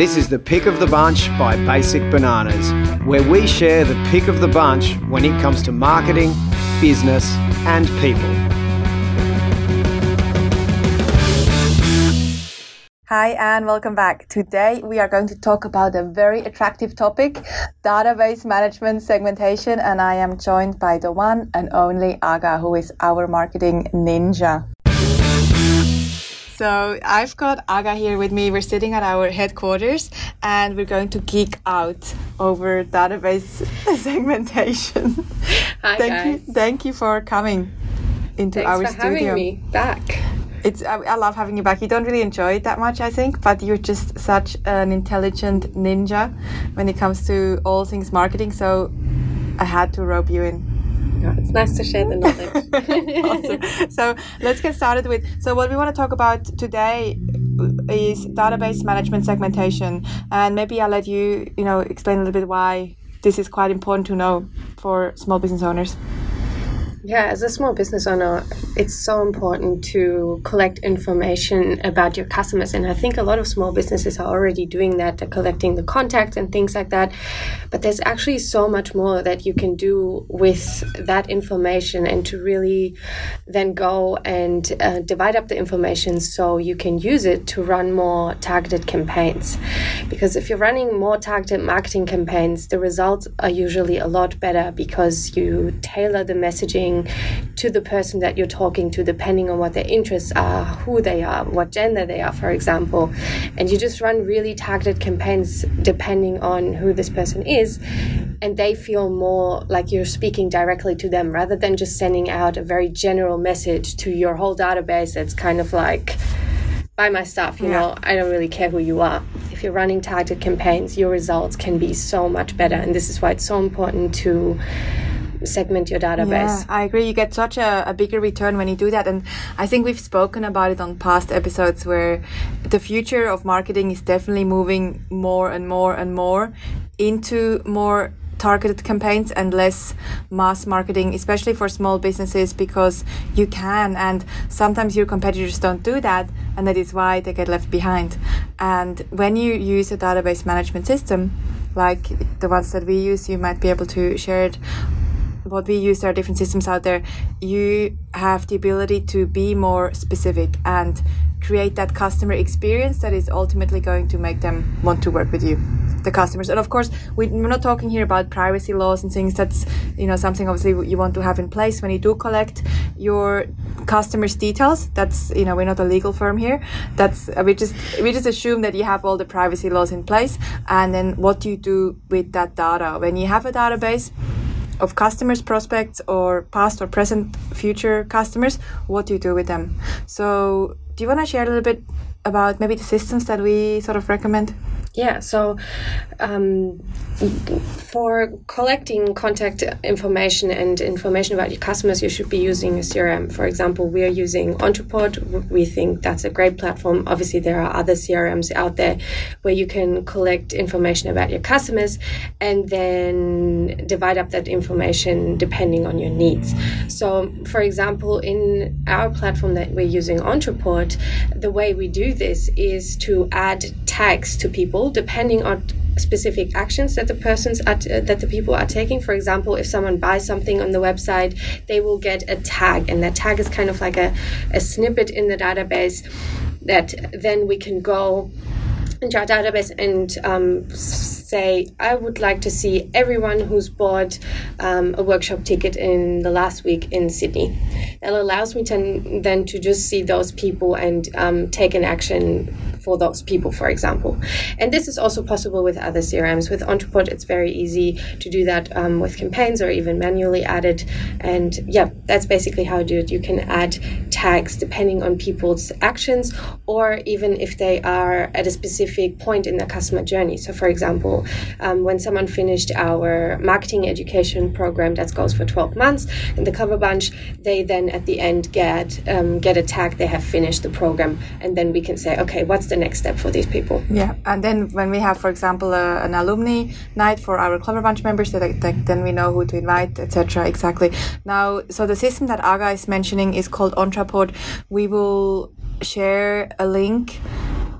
This is the pick of the bunch by Basic Bananas, where we share the pick of the bunch when it comes to marketing, business, and people. Hi, and welcome back. Today we are going to talk about a very attractive topic database management segmentation. And I am joined by the one and only Aga, who is our marketing ninja. So I've got Aga here with me. We're sitting at our headquarters and we're going to geek out over database segmentation. Hi thank guys. you, thank you for coming into Thanks our for studio. having me back. It's I, I love having you back. You don't really enjoy it that much, I think, but you're just such an intelligent ninja when it comes to all things marketing. So I had to rope you in. It's nice to share the knowledge. awesome. So let's get started with. So what we want to talk about today is database management segmentation, and maybe I'll let you, you know, explain a little bit why this is quite important to know for small business owners. Yeah, as a small business owner, it's so important to collect information about your customers. And I think a lot of small businesses are already doing that. They're collecting the contacts and things like that. But there's actually so much more that you can do with that information and to really then go and uh, divide up the information so you can use it to run more targeted campaigns. Because if you're running more targeted marketing campaigns, the results are usually a lot better because you tailor the messaging to the person that you're talking to, depending on what their interests are, who they are, what gender they are, for example. And you just run really targeted campaigns depending on who this person is. And they feel more like you're speaking directly to them rather than just sending out a very general message to your whole database that's kind of like, buy my stuff, you Yeah. know, I don't really care who you are. If you're running targeted campaigns, your results can be so much better. And this is why it's so important to segment your database. Yeah, I agree. You get such a, a bigger return when you do that. And I think we've spoken about it on past episodes where the future of marketing is definitely moving more and more and more into more targeted campaigns and less mass marketing, especially for small businesses, because you can. And sometimes your competitors don't do that, and that is why they get left behind. And when you use a database management system, like the ones that we use, you might be able to share it what we use there are different systems out there. You have the ability to be more specific and create that customer experience that is ultimately going to make them want to work with you the customers. And of course we, we're not talking here about privacy laws and things that's you know something obviously you want to have in place when you do collect your customers details. That's you know we're not a legal firm here. That's we just we just assume that you have all the privacy laws in place. And then what do you do with that data? When you have a database of customers, prospects, or past or present future customers, what do you do with them? So, do you want to share a little bit about maybe the systems that we sort of recommend? Yeah, so um, for collecting contact information and information about your customers, you should be using a CRM. For example, we are using Ontraport. We think that's a great platform. Obviously, there are other CRMs out there where you can collect information about your customers and then divide up that information depending on your needs. So, for example, in our platform that we're using, Ontraport, the way we do this is to add tags to people depending on specific actions that the persons are t- that the people are taking for example if someone buys something on the website they will get a tag and that tag is kind of like a, a snippet in the database that then we can go into our database and um, say, I would like to see everyone who's bought um, a workshop ticket in the last week in Sydney. That allows me to then to just see those people and um, take an action for those people, for example. And this is also possible with other CRMs. With Ontraport, it's very easy to do that um, with campaigns or even manually added. And yeah, that's basically how to do it. You can add tags depending on people's actions or even if they are at a specific point in the customer journey. So, for example, um, when someone finished our marketing education program that goes for 12 months in the Clever Bunch, they then at the end get um, get a tag they have finished the program, and then we can say, okay, what's the next step for these people? Yeah, and then when we have, for example, uh, an alumni night for our Clever Bunch members, that, that then we know who to invite, etc. Exactly. Now, so the system that Aga is mentioning is called Ontraport. We will share a link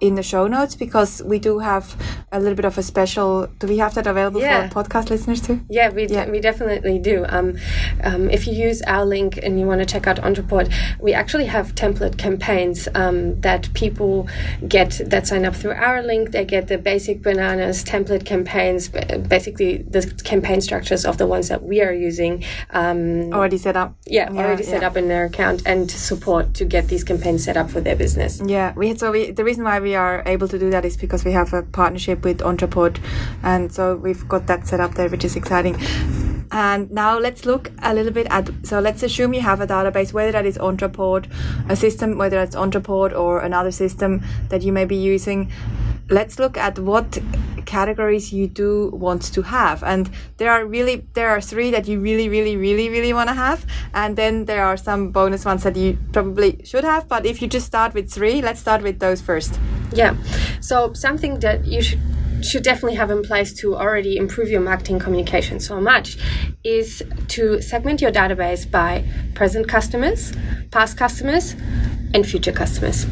in the show notes because we do have a little bit of a special. Do we have that available Yeah. for podcast listeners too? Yeah, we, Yeah. we definitely do. Um, um, if you use our link and you want to check out Ontraport, we actually have template campaigns um, that people get that sign up through our link. They get the basic bananas template campaigns, basically the campaign structures of the ones that we are using. Um, Already set up. yeah, already set yeah. up in their account and support to get these campaigns set up for their business. Yeah, we so we the reason why we are able to do that is because we have a partnership with Ontraport, and so we've got that set up there, which is exciting. And now let's look a little bit at. So let's assume you have a database, whether that is Ontraport, a system, whether it's Ontraport or another system that you may be using. Let's look at what categories you do want to have, and there are really there are three that you really, really, really, really want to have, and then there are some bonus ones that you probably should have. But if you just start with three, let's start with those first. Yeah. So something that you should should definitely have in place to already improve your marketing communication so much is to segment your database by present customers, past customers, and future customers.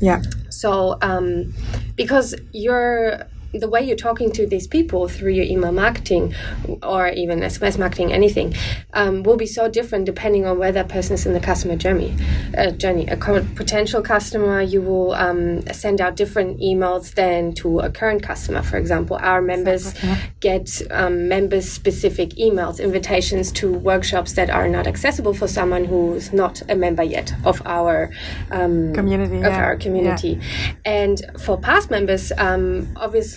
Yeah. So, um, because you're the way you're talking to these people through your email marketing or even SMS marketing, anything, um, will be so different depending on where that person is in the customer journey. Uh, journey. A potential customer, you will um, send out different emails than to a current customer. For example, our members get um, members-specific emails, invitations to workshops that are not accessible for someone who's not a member yet of our um, Community, of yeah. our community. And for past members, um,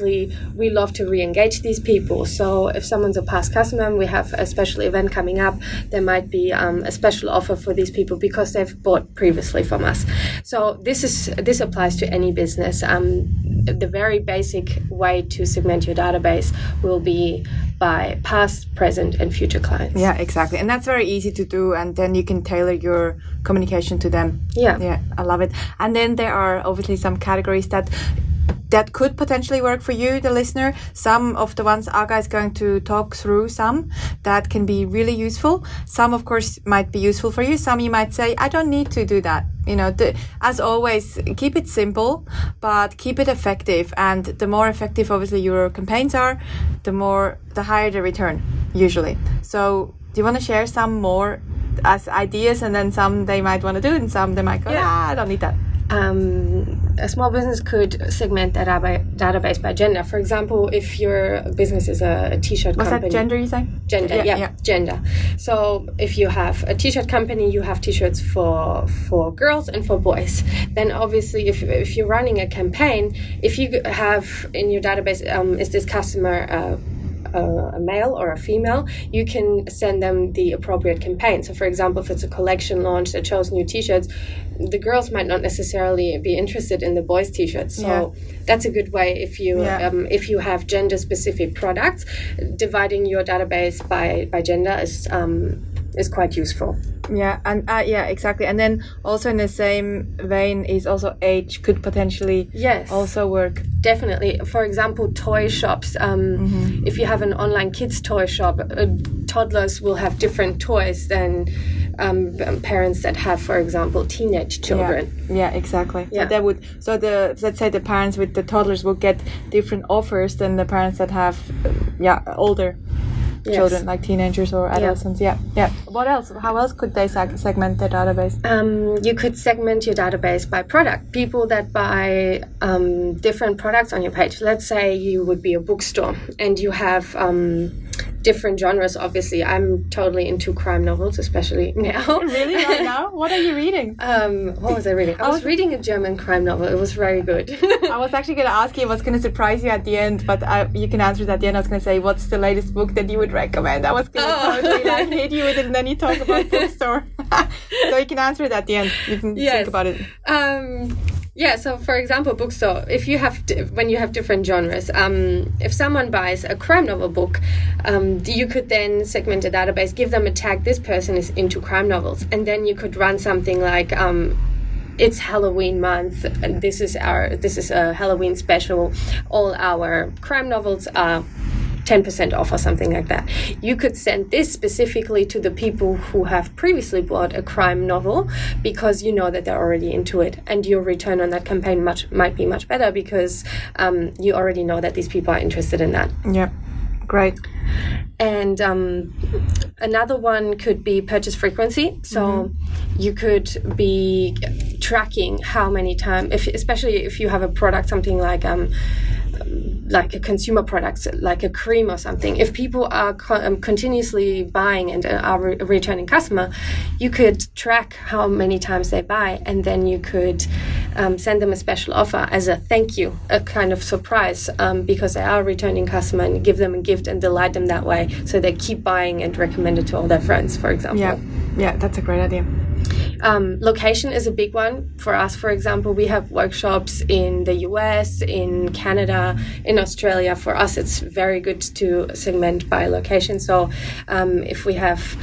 obviously, we love to re engage these people. So if someone's a past customer and we have a special event coming up, there might be um, a special offer for these people because they've bought previously from us. So this is this applies to any business. Um, the very basic way to segment your database will be by past, present, and future clients. Yeah, exactly. And that's very easy to do. And then you can tailor your communication to them. Yeah. Yeah, I love it. And then there are obviously some categories that that could potentially work for you, the listener. Some of the ones Aga is going to talk through some that can be really useful. Some, of course, might be useful for you. Some you might say, I don't need to do that. You know, the, as always, keep it simple, but keep it effective. And the more effective, obviously, your campaigns are, the more, the higher the return, usually. So, do you want to share some more as ideas and then some they might want to do and some they might go, Yeah. ah, I don't need that. Um, a small business could segment that data- database by gender. For example, if your business is a, a t-shirt Was company, that gender you say? gender, yeah, gender. So if you have a t-shirt company, you have t-shirts for for girls and for boys. Then obviously, if if you're running a campaign, if you have in your database, um, is this customer. Uh, a a male or a female, you can send them the appropriate campaign. So, for example, if it's a collection launch that shows new T-shirts, the girls might not necessarily be interested in the boys' T-shirts. So Yeah. that's a good way if you Yeah. um, if you have gender-specific products, dividing your database by by gender is um, is quite useful. Yeah, and uh, yeah, exactly. And then also in the same vein is also age could potentially Yes. also work. Definitely. For example, toy shops. Um, Mm-hmm. If you have an online kids toy shop, uh, toddlers will have different toys than um, parents that have, for example, teenage children. Yeah, yeah, exactly. Yeah. So that would so the let's say the parents with the toddlers will get different offers than the parents that have uh, yeah older Yes. children like teenagers or adolescents. Yeah. yeah, What else? How else could they seg- segment their database? Um, you could segment your database by product. People that buy um, different products on your page. Let's say you would be a bookstore and you have um, different genres. Obviously, I'm totally into crime novels, especially now. really, right now? What are you reading? Um, what was I reading? I was reading a German crime novel. It was very good. I was actually going to ask you what's going to surprise you at the end, but uh, you can answer it at the end. I was going to say, what's the latest book that you would recommend? I was going to Oh. totally like hit you with it, and then you talk about bookstore. so you can answer it at the end. You can Yes. think about it. Um, yeah, so for example, bookstore, if you have, when you have different genres, um, if someone buys a crime novel book, um, you could then segment a database, give them a tag, this person is into crime novels, and then you could run something like, um, it's Halloween month, and this is our, this is a Halloween special. All our crime novels are 10% off or something like that. You could send this specifically to the people who have previously bought a crime novel because you know that they're already into it, and your return on that campaign much might be much better because um, you already know that these people are interested in that. Yeah. Great. And um, another one could be purchase frequency. So mm-hmm. you could be tracking how many times, if, especially if you have a product, something like um, like a consumer product, like a cream or something, if people are co- um, continuously buying and are re- returning customer, you could track how many times they buy, and then you could um, send them a special offer as a thank you, a kind of surprise, um, because they are returning customer, and give them a gift and delight them that way, so they keep buying and recommend it to all their friends, for example. Yeah, yeah, that's a great idea. Um, location is a big one for us. For example, we have workshops in the US, in Canada, in Australia. For us, it's very good to segment by location. So um, if we have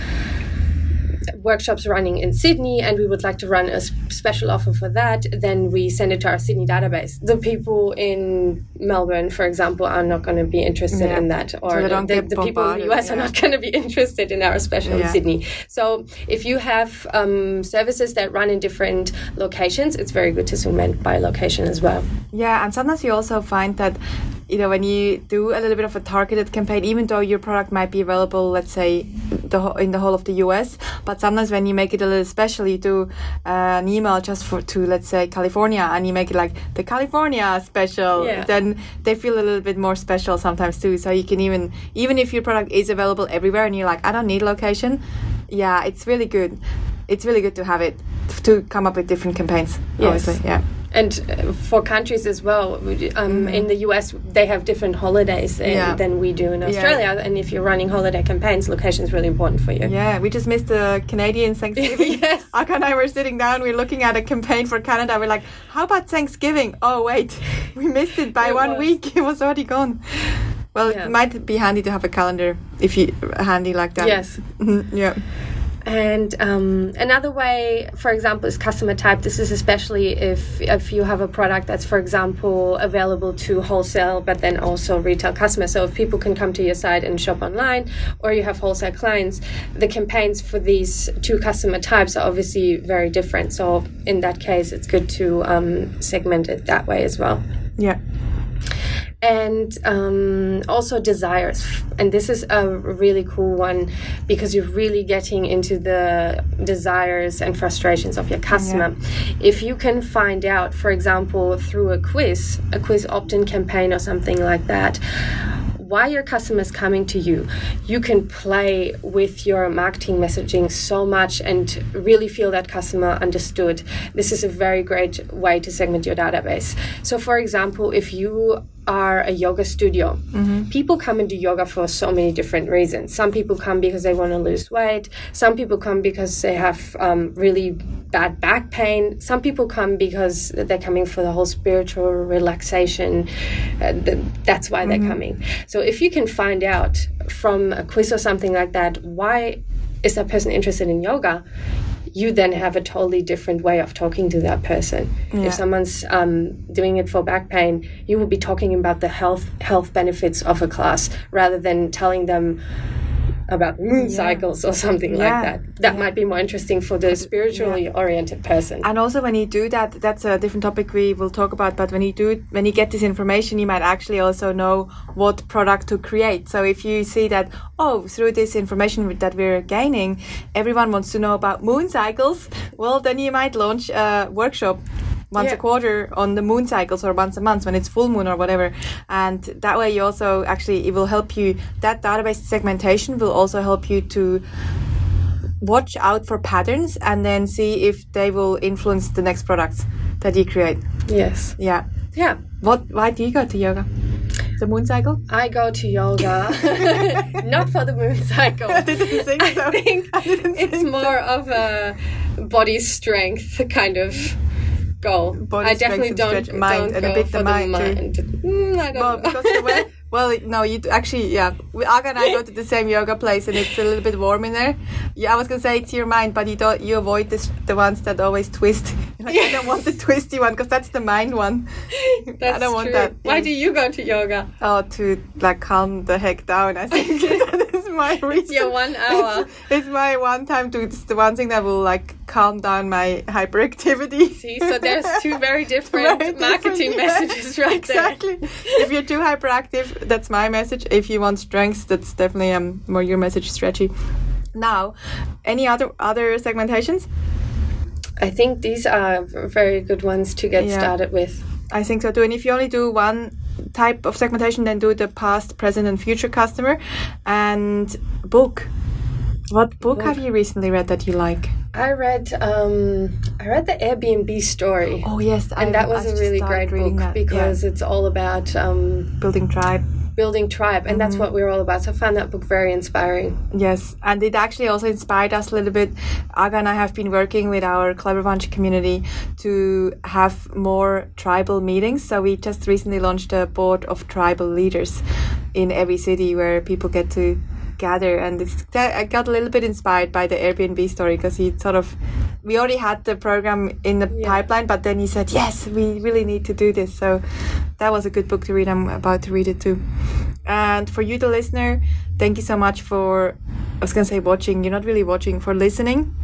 workshops running in Sydney and we would like to run a special offer for that, then we send it to our Sydney database. The people in Melbourne, for example, are not going to be interested yeah. in that, or so the, the, people in the US yeah. are not going to be interested in our special yeah. in Sydney. So if you have um, services that run in different locations, it's very good to segment by location as well. Yeah, and sometimes you also find that you know when you do a little bit of a targeted campaign even though your product might be available let's say the, in the whole of the US but sometimes when you make it a little special you do uh, an email just for to let's say California and you make it like the California special yeah. then they feel a little bit more special sometimes too so you can even even if your product is available everywhere and you're like I don't need location yeah it's really good it's really good to have it to come up with different campaigns yes. obviously yeah and uh, for countries as well. Um, mm. In the US, they have different holidays yeah. than we do in Australia. Yeah. And if you're running holiday campaigns, location is really important for you. Yeah, we just missed the Canadian Thanksgiving. yes. Aga and I were sitting down, we are looking at a campaign for Canada. We're like, how about Thanksgiving? Oh, wait, we missed it by it one was. week. It was already gone. Well, yeah. it might be handy to have a calendar if you handy like that. Yes. yeah. And um, another way, for example, is customer type. This is especially if if you have a product that's, for example, available to wholesale, but then also retail customers. So if people can come to your site and shop online, or you have wholesale clients, the campaigns for these two customer types are obviously very different. So in that case, it's good to um, segment it that way as well. Yeah and um, also desires. And this is a really cool one because you're really getting into the desires and frustrations of your customer. Yeah. If you can find out, for example, through a quiz, a quiz opt in campaign or something like that, why your customer is coming to you, you can play with your marketing messaging so much and really feel that customer understood. This is a very great way to segment your database. So, for example, if you are a yoga studio. Mm-hmm. People come into yoga for so many different reasons. Some people come because they want to lose weight. Some people come because they have um, really bad back pain. Some people come because they're coming for the whole spiritual relaxation. Uh, the, that's why mm-hmm. they're coming. So if you can find out from a quiz or something like that, why is that person interested in yoga? You then have a totally different way of talking to that person. Yeah. If someone's um, doing it for back pain, you will be talking about the health health benefits of a class rather than telling them about moon yeah. cycles or something yeah. like that. That yeah. might be more interesting for the spiritually oriented person. And also, when you do that, that's a different topic we will talk about. But when you do, when you get this information, you might actually also know what product to create. So if you see that, oh, through this information that we're gaining, everyone wants to know about moon cycles, well, then you might launch a workshop once yeah. a quarter on the moon cycles or once a month when it's full moon or whatever. And that way you also actually, it will help you, that database segmentation will also help you to watch out for patterns and then see if they will influence the next products that you create. Yes. Yeah. Yeah. What, why do you go to yoga? The moon cycle? I go to yoga, not for the moon cycle. I didn't think so. I think I it's think more so. of a body strength kind of goal. Body I definitely don't, mind don't and a bit the mind. The mind. Mm, I don't well, know. because the way, well, no, you actually, yeah. We, Aga and I go to the same yoga place, and it's a little bit warm in there. Yeah, I was gonna say it's your mind, but you don't. You avoid this, the ones that always twist. Like, I don't want the twisty one because that's the mind one. That's I don't want true. that. Why do you go to yoga? Oh, to like calm the heck down. I think that is my reason. your one hour. It's, it's my one time to. It's the one thing that will like calm down my hyperactivity. See, so there's two very different Very marketing different, yeah. messages right exactly. if you're too hyperactive, that's my message. If you want strength, that's definitely um more your message, stretchy. Now, any other other segmentations? I think these are very good ones to get Yeah. started with. I think so too. And if you only do one type of segmentation, then do the past, present, and future customer. And book. What book, have you recently read that you like? I read um, I read the Airbnb story. Oh yes, and that was a really great book because it's all about um, building tribe. Building tribe, and Mm-hmm. that's what we're all about. So I found that book very inspiring. Yes, and it actually also inspired us a little bit. Aga and I have been working with our Clever Bunch community to have more tribal meetings. So we just recently launched a board of tribal leaders in every city where people get to gather. And it's, I got a little bit inspired by the Airbnb story because he sort of, we already had the program in the Yeah. pipeline, but then he said, yes, we really need to do this. So that was a good book to read. I'm about to read it too. And for you, the listener, thank you so much for, I was going to say watching, you're not really watching, for listening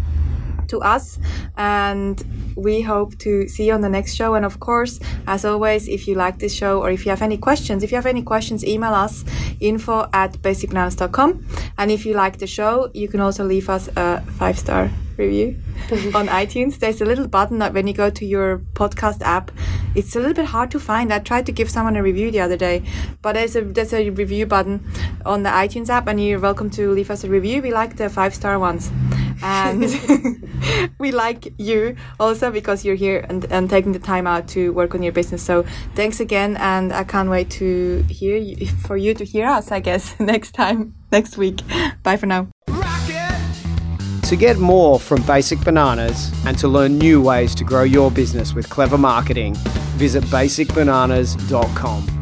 to us. And we hope to see you on the next show. And of course, as always, if you like this show or if you have any questions, if you have any questions, email us info at basicbananas.com. And if you like the show, you can also leave us a five star review on iTunes. There's a little button that when you go to your podcast app, it's a little bit hard to find. I tried to give someone a review the other day, but there's a there's a review button on the iTunes app, and you're welcome to leave us a review. We like the five star ones, and we like you also because you're here and, and taking the time out to work on your business. So thanks again, and I can't wait to hear you, for you to hear us. I guess next time, next week. Bye for now. To get more from Basic Bananas and to learn new ways to grow your business with clever marketing, visit basicbananas.com.